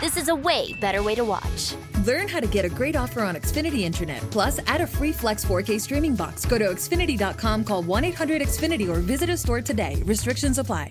This is a way better way to watch. Learn how to get a great offer on Xfinity Internet. Plus, add a free Flex 4K streaming box. Go to Xfinity.com, call 1 800 Xfinity, or visit a store today. Restrictions apply.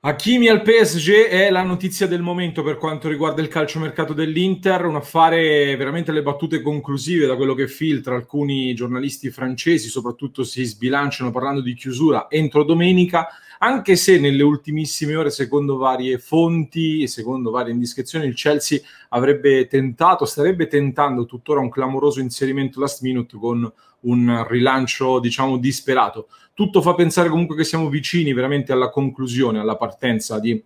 Hakimi al PSG è la notizia del momento per quanto riguarda il calciomercato dell'Inter, un affare veramente le battute conclusive da quello che filtra alcuni giornalisti francesi, soprattutto si sbilanciano parlando di chiusura entro domenica, anche se nelle ultimissime ore, secondo varie fonti e secondo varie indiscrezioni, il Chelsea avrebbe tentato, starebbe tentando tuttora un clamoroso inserimento last minute con un rilancio, diciamo, disperato. Tutto fa pensare comunque che siamo vicini veramente alla conclusione, alla partenza di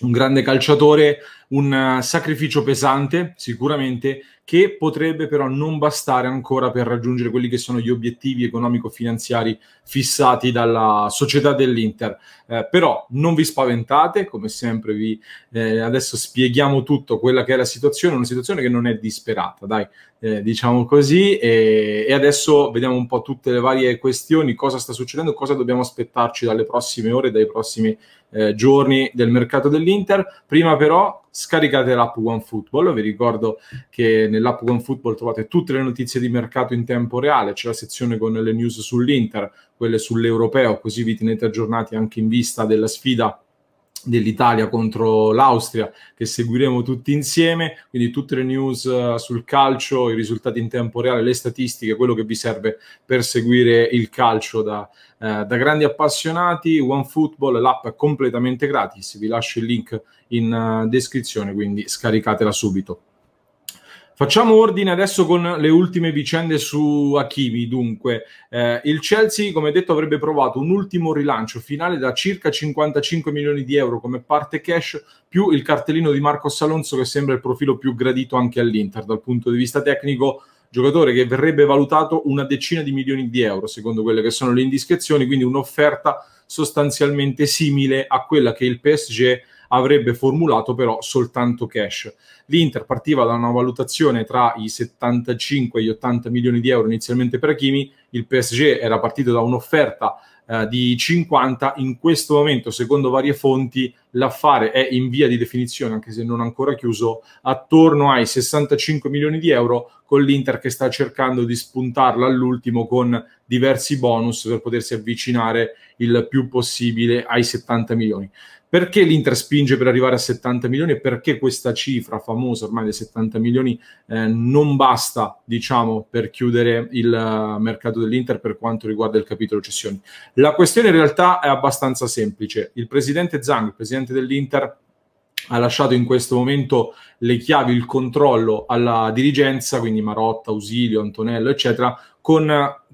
un grande calciatore, un sacrificio pesante sicuramente, che potrebbe però non bastare ancora per raggiungere quelli che sono gli obiettivi economico-finanziari fissati dalla società dell'Inter. Eh, però non vi spaventate, come sempre vi eh, adesso spieghiamo tutto quella che è la situazione, una situazione che non è disperata, dai, eh, diciamo così, e, e, adesso vediamo un po' tutte le varie questioni, cosa sta succedendo, cosa dobbiamo aspettarci dalle prossime ore, dai prossimi eh, giorni del mercato dell'Inter. Prima però scaricate l'app OneFootball, vi ricordo che nell'app OneFootball trovate tutte le notizie di mercato in tempo reale, c'è la sezione con le news sull'Inter, quelle sull'Europeo, così vi tenete aggiornati anche in vista della sfida dell'Italia contro l'Austria che seguiremo tutti insieme, quindi tutte le news uh, sul calcio, i risultati in tempo reale, le statistiche, quello che vi serve per seguire il calcio da, uh, da grandi appassionati. OneFootball, l'app è completamente gratis, vi lascio il link in uh, descrizione, quindi scaricatela subito. Facciamo ordine adesso con le ultime vicende su Hakimi. Dunque, eh, il Chelsea, come detto, avrebbe provato un ultimo rilancio finale da circa 55 milioni di euro come parte cash, più il cartellino di Marcos Alonso, che sembra il profilo più gradito anche all'Inter dal punto di vista tecnico. Giocatore che verrebbe valutato una decina di milioni di euro, secondo quelle che sono le indiscrezioni, quindi un'offerta sostanzialmente simile a quella che il PSG avrebbe formulato però soltanto cash. L'Inter partiva da una valutazione tra i 75 e gli 80 milioni di euro inizialmente per Hakimi, il PSG era partito da un'offerta eh, di 50, in questo momento secondo varie fonti l'affare è in via di definizione, anche se non ancora chiuso, attorno ai 65 milioni di euro con l'Inter che sta cercando di spuntarla all'ultimo con diversi bonus per potersi avvicinare il più possibile ai 70 milioni. Perché l'Inter spinge per arrivare a 70 milioni e perché questa cifra famosa ormai dei 70 milioni eh, non basta, diciamo, per chiudere il uh, mercato dell'Inter per quanto riguarda il capitolo cessioni? La questione in realtà è abbastanza semplice. Il presidente Zang, il presidente dell'Inter, ha lasciato in questo momento le chiavi, il controllo alla dirigenza, quindi Marotta, Ausilio, Antonello, eccetera, con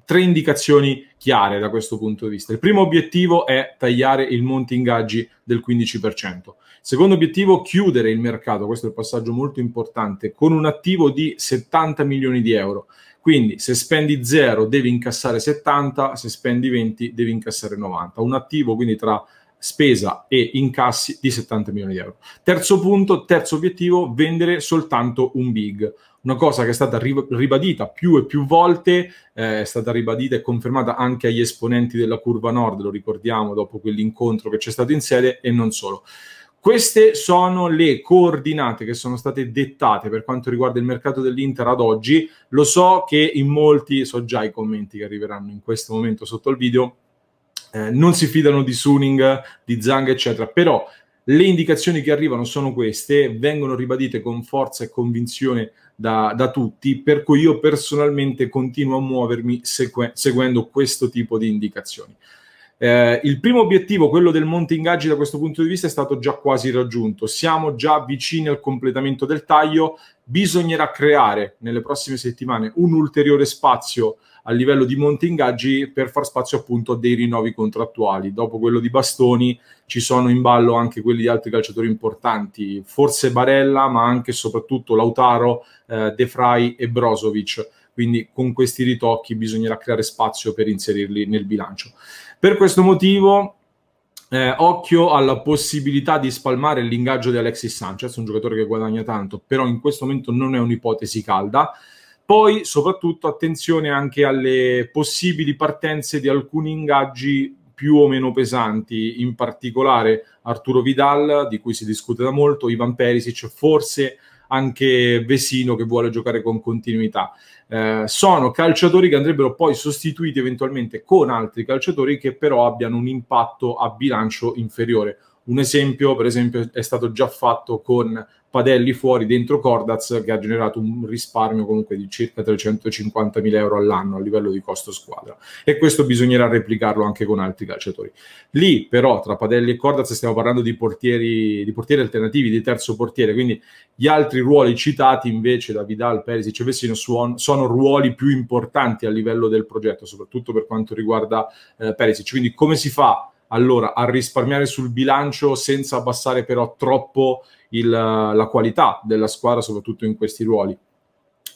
tre indicazioni chiare da questo punto di vista. Il primo obiettivo è tagliare il monte ingaggi del 15%. Il secondo obiettivo, chiudere il mercato, questo è il passaggio molto importante, con un attivo di 70 milioni di euro. Quindi se spendi 0 devi incassare 70, se spendi 20 devi incassare 90. Un attivo quindi tra spesa e incassi di 70 milioni di euro. Terzo punto, terzo obiettivo, vendere soltanto un big una cosa che è stata ribadita più e più volte, eh, è stata ribadita e confermata anche agli esponenti della curva nord, lo ricordiamo dopo quell'incontro che c'è stato in sede, e non solo. Queste sono le coordinate che sono state dettate per quanto riguarda il mercato dell'Inter ad oggi. Lo so che in molti, so già i commenti che arriveranno in questo momento sotto il video, eh, non si fidano di Suning, di Zang, eccetera, però le indicazioni che arrivano sono queste, vengono ribadite con forza e convinzione da, da tutti, per cui io personalmente continuo a muovermi segue- seguendo questo tipo di indicazioni. Eh, il primo obiettivo, quello del monte ingaggi da questo punto di vista, è stato già quasi raggiunto. Siamo già vicini al completamento del taglio. Bisognerà creare nelle prossime settimane un ulteriore spazio a livello di monte ingaggi per far spazio appunto a dei rinnovi contrattuali. Dopo quello di Bastoni ci sono in ballo anche quelli di altri calciatori importanti, forse Barella, ma anche e soprattutto Lautaro, eh, De Frey e Brozovic. Quindi con questi ritocchi bisognerà creare spazio per inserirli nel bilancio. Per questo motivo, eh, occhio alla possibilità di spalmare l'ingaggio di Alexis Sanchez, un giocatore che guadagna tanto, però in questo momento non è un'ipotesi calda. Poi, soprattutto, attenzione anche alle possibili partenze di alcuni ingaggi più o meno pesanti, in particolare Arturo Vidal, di cui si discute da molto, Ivan Perisic, forse anche Vesino che vuole giocare con continuità. Eh, sono calciatori che andrebbero poi sostituiti eventualmente con altri calciatori che però abbiano un impatto a bilancio inferiore. Un esempio, per esempio, è stato già fatto con Padelli fuori dentro Cordaz che ha generato un risparmio comunque di circa 350 mila euro all'anno a livello di costo squadra e questo bisognerà replicarlo anche con altri calciatori. Lì però tra Padelli e Cordaz stiamo parlando di portieri, di portieri alternativi, di terzo portiere, quindi gli altri ruoli citati invece da Vidal, Perisic e Vessino sono, sono ruoli più importanti a livello del progetto, soprattutto per quanto riguarda eh, Perisic. Quindi come si fa allora a risparmiare sul bilancio senza abbassare però troppo il, la qualità della squadra, soprattutto in questi ruoli.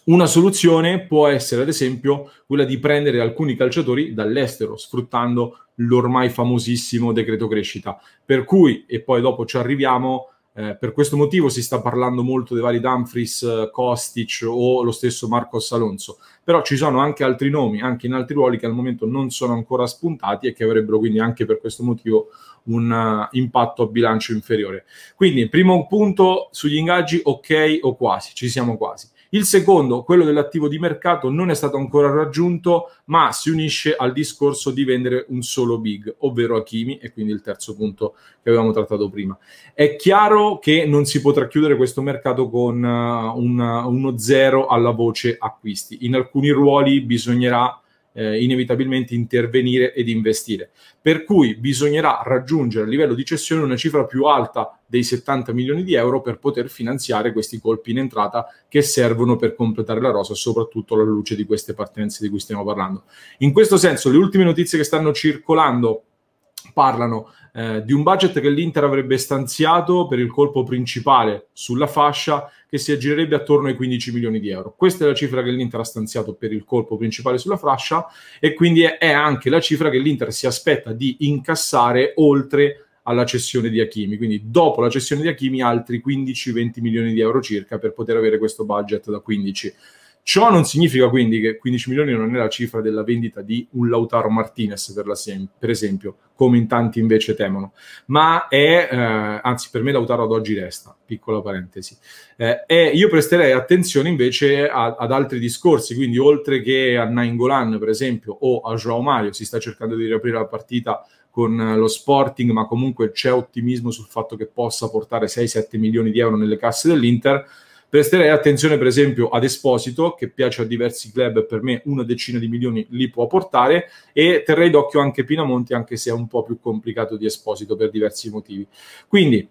Una soluzione può essere, ad esempio, quella di prendere alcuni calciatori dall'estero, sfruttando l'ormai famosissimo decreto crescita. Per cui, e poi dopo ci arriviamo, eh, per questo motivo si sta parlando molto dei vari Dumfries, Kostic o lo stesso Marcos Alonso, però ci sono anche altri nomi, anche in altri ruoli che al momento non sono ancora spuntati e che avrebbero quindi anche per questo motivo un uh, impatto a bilancio inferiore. Quindi, primo punto sugli ingaggi, ok o quasi, ci siamo quasi. Il secondo, quello dell'attivo di mercato, non è stato ancora raggiunto, ma si unisce al discorso di vendere un solo big, ovvero Hakimi, e quindi il terzo punto che avevamo trattato prima. È chiaro che non si potrà chiudere questo mercato con uh, un, uno zero alla voce acquisti. In alcuni ruoli bisognerà eh, inevitabilmente intervenire ed investire. Per cui bisognerà raggiungere a livello di cessione una cifra più alta dei 70 milioni di euro per poter finanziare questi colpi in entrata che servono per completare la rosa, soprattutto alla luce di queste partenze di cui stiamo parlando. In questo senso, le ultime notizie che stanno circolando parlano eh, di un budget che l'Inter avrebbe stanziato per il colpo principale sulla fascia che si aggirerebbe attorno ai 15 milioni di euro. Questa è la cifra che l'Inter ha stanziato per il colpo principale sulla fascia e quindi è, è anche la cifra che l'Inter si aspetta di incassare oltre alla cessione di Hakimi. Quindi dopo la cessione di Hakimi altri 15-20 milioni di euro circa per poter avere questo budget da 15 Ciò non significa quindi che 15 milioni non è la cifra della vendita di un Lautaro Martinez, per, sem- per esempio, come in tanti invece temono, ma è, eh, anzi per me Lautaro ad oggi resta, piccola parentesi, eh, e io presterei attenzione invece a- ad altri discorsi, quindi oltre che a Nainggolan per esempio o a Joao Mario, si sta cercando di riaprire la partita con lo Sporting, ma comunque c'è ottimismo sul fatto che possa portare 6-7 milioni di euro nelle casse dell'Inter, Presterei attenzione per esempio ad Esposito, che piace a diversi club, per me una decina di milioni li può portare, e terrei d'occhio anche Pinamonti, anche se è un po' più complicato di Esposito per diversi motivi. Quindi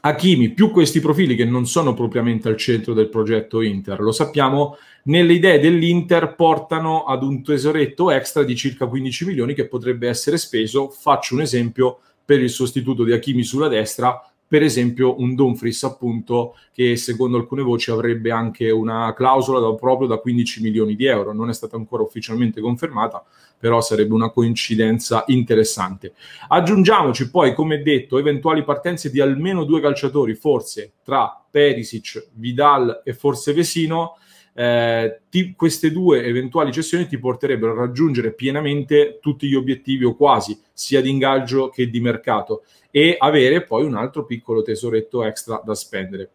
Hakimi più questi profili che non sono propriamente al centro del progetto Inter, lo sappiamo, nelle idee dell'Inter portano ad un tesoretto extra di circa 15 milioni che potrebbe essere speso. Faccio un esempio per il sostituto di Hakimi sulla destra, per esempio un Dumfries appunto che secondo alcune voci avrebbe anche una clausola da, proprio da 15 milioni di euro, non è stata ancora ufficialmente confermata, però sarebbe una coincidenza interessante. Aggiungiamoci poi, come detto, eventuali partenze di almeno due calciatori, forse tra Perisic, Vidal e forse Vesino, eh, ti, queste due eventuali cessioni ti porterebbero a raggiungere pienamente tutti gli obiettivi o quasi, sia di ingaggio che di mercato, e avere poi un altro piccolo tesoretto extra da spendere.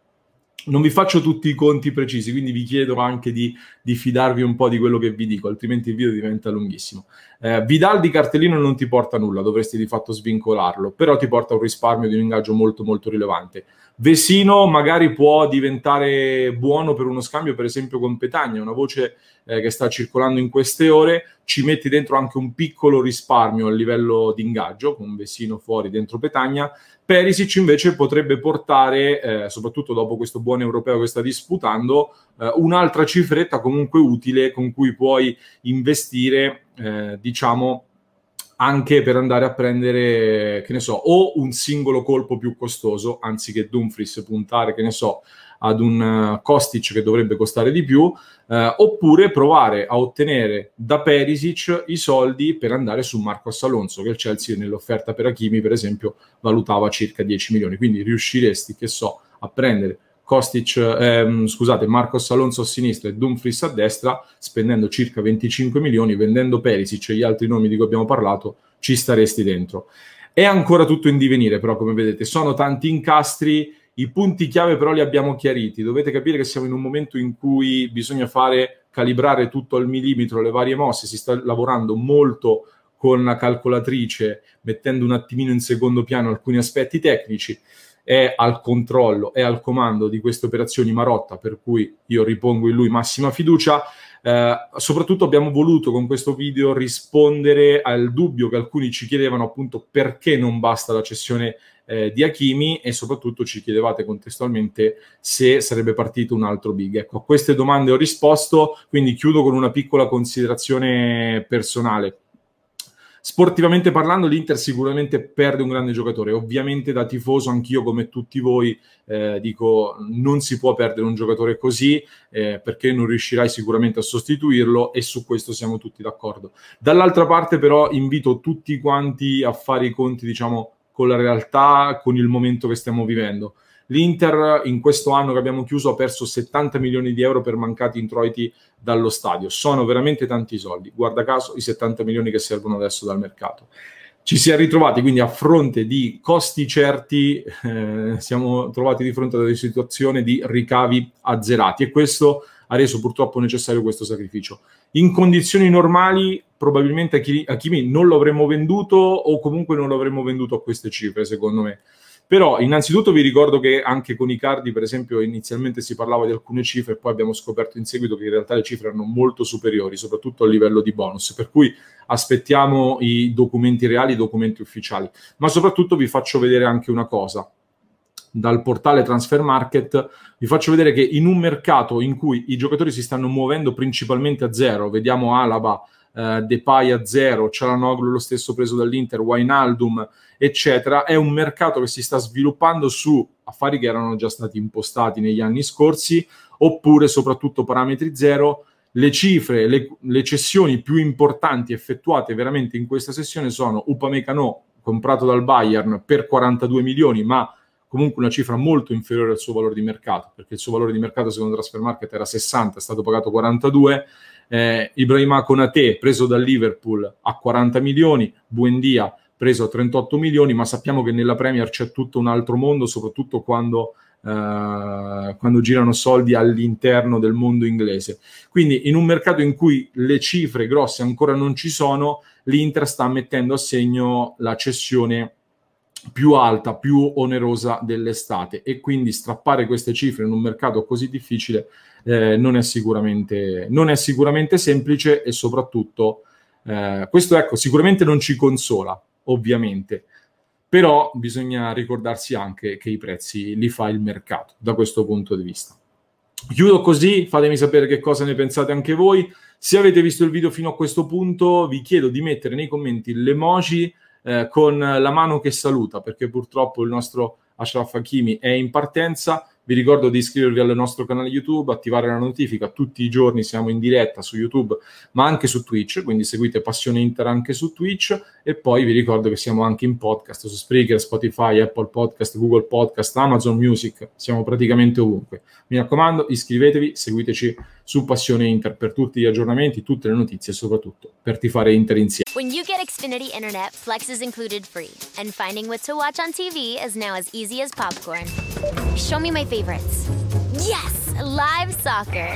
Non vi faccio tutti i conti precisi, quindi vi chiedo anche di, di, fidarvi un po' di quello che vi dico, altrimenti il video diventa lunghissimo. Eh, Vidal di cartellino non ti porta nulla, dovresti di fatto svincolarlo, però ti porta un risparmio di un ingaggio molto molto rilevante. Vesino magari può diventare buono per uno scambio, per esempio con Petagna, una voce eh, che sta circolando in queste ore, ci metti dentro anche un piccolo risparmio a livello di ingaggio, con Vesino fuori dentro Petagna. Perisic invece potrebbe portare, eh, soprattutto dopo questo buon europeo che sta disputando, eh, un'altra cifretta comunque utile con cui puoi investire, eh, diciamo, anche per andare a prendere, che ne so, o un singolo colpo più costoso, anziché Dumfries puntare, che ne so, ad un uh, Kostic che dovrebbe costare di più, eh, oppure provare a ottenere da Perisic i soldi per andare su Marcos Alonso, che il Chelsea nell'offerta per Hakimi, per esempio, valutava circa 10 milioni. Quindi riusciresti, che so, a prendere Kostic, ehm, scusate, Marcos Alonso a sinistra e Dumfries a destra, spendendo circa 25 milioni, vendendo Perisic e gli altri nomi di cui abbiamo parlato, ci staresti dentro. È ancora tutto in divenire, però, come vedete, sono tanti incastri, i punti chiave però li abbiamo chiariti. Dovete capire che siamo in un momento in cui bisogna fare calibrare tutto al millimetro le varie mosse, si sta lavorando molto con la calcolatrice, mettendo un attimino in secondo piano alcuni aspetti tecnici è al controllo, è al comando di queste operazioni Marotta, per cui io ripongo in lui massima fiducia. Eh, soprattutto abbiamo voluto con questo video rispondere al dubbio che alcuni ci chiedevano appunto perché non basta la cessione eh, di Hakimi e soprattutto ci chiedevate contestualmente se sarebbe partito un altro big. Ecco, a queste domande ho risposto, quindi chiudo con una piccola considerazione personale. Sportivamente parlando, l'Inter sicuramente perde un grande giocatore. Ovviamente, da tifoso, anch'io, come tutti voi, eh, dico non si può perdere un giocatore così eh, perché non riuscirai sicuramente a sostituirlo e su questo siamo tutti d'accordo. Dall'altra parte, però, invito tutti quanti a fare i conti, diciamo, con la realtà, con il momento che stiamo vivendo. L'Inter in questo anno che abbiamo chiuso ha perso 70 milioni di euro per mancati introiti dallo stadio. Sono veramente tanti soldi. Guarda caso i 70 milioni che servono adesso dal mercato. Ci si è ritrovati quindi a fronte di costi certi, eh, siamo trovati di fronte ad una situazione di ricavi azzerati e questo ha reso purtroppo necessario questo sacrificio. In condizioni normali probabilmente Hakimi non lo avremmo venduto o comunque non lo avremmo venduto a queste cifre, secondo me. Però innanzitutto vi ricordo che anche con i cardi, per esempio, inizialmente si parlava di alcune cifre, poi abbiamo scoperto in seguito che in realtà le cifre erano molto superiori, soprattutto a livello di bonus, per cui aspettiamo i documenti reali, i documenti ufficiali. Ma soprattutto vi faccio vedere anche una cosa. Dal portale Transfer Market vi faccio vedere che in un mercato in cui i giocatori si stanno muovendo principalmente a zero, vediamo Alaba, eh, Depay a zero, Cialanoglu lo stesso preso dall'Inter, Wainaldum, eccetera, è un mercato che si sta sviluppando su affari che erano già stati impostati negli anni scorsi, oppure soprattutto parametri zero. Le cifre, le, le cessioni più importanti effettuate veramente in questa sessione sono Upamecano comprato dal Bayern per 42 milioni, ma comunque una cifra molto inferiore al suo valore di mercato, perché il suo valore di mercato secondo Transfer Market era 60, è stato pagato 42, eh, Ibrahima Konate preso dal Liverpool a 40 milioni, Buendia preso a 38 milioni, ma sappiamo che nella Premier c'è tutto un altro mondo, soprattutto quando, eh, quando girano soldi all'interno del mondo inglese. Quindi in un mercato in cui le cifre grosse ancora non ci sono, l'Inter sta mettendo a segno la cessione più alta, più onerosa dell'estate. E quindi strappare queste cifre in un mercato così difficile eh, non, è sicuramente, non è sicuramente semplice e soprattutto eh, questo ecco sicuramente non ci consola ovviamente. Però bisogna ricordarsi anche che i prezzi li fa il mercato da questo punto di vista. Chiudo così fatemi sapere che cosa ne pensate anche voi. Se avete visto il video fino a questo punto vi chiedo di mettere nei commenti l'emoji eh, con la mano che saluta perché purtroppo il nostro Ashraf Hakimi è in partenza. Vi ricordo di iscrivervi al nostro canale YouTube, attivare la notifica, tutti i giorni siamo in diretta su YouTube, ma anche su Twitch, quindi seguite Passione Inter anche su Twitch. E poi vi ricordo che siamo anche in podcast su Spreaker, Spotify, Apple Podcast, Google Podcast, Amazon Music, siamo praticamente ovunque. Mi raccomando, iscrivetevi, seguiteci su Passione Inter per tutti gli aggiornamenti, tutte le notizie e soprattutto per tifare Inter insieme. When you get Xfinity Internet, Flex is included free, and finding what to watch on TV is now as easy as popcorn. Show me my favorites. Yes, live soccer.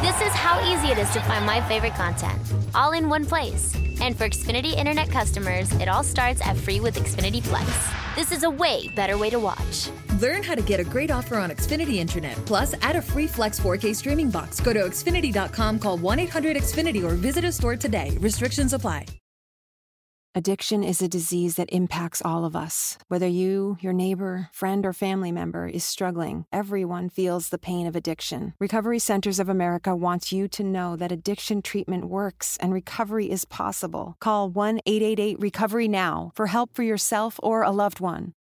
This is how easy it is to find my favorite content, all in one place. And for Xfinity Internet customers, it all starts at free with Xfinity Flex. This is a way better way to watch. Learn how to get a great offer on Xfinity Internet. Plus, add a free Flex 4K streaming box. Go to Xfinity.com, call 1 800 Xfinity, or visit a store today. Restrictions apply. Addiction is a disease that impacts all of us. Whether you, your neighbor, friend, or family member is struggling, everyone feels the pain of addiction. Recovery Centers of America wants you to know that addiction treatment works and recovery is possible. Call 1 888 Recovery Now for help for yourself or a loved one.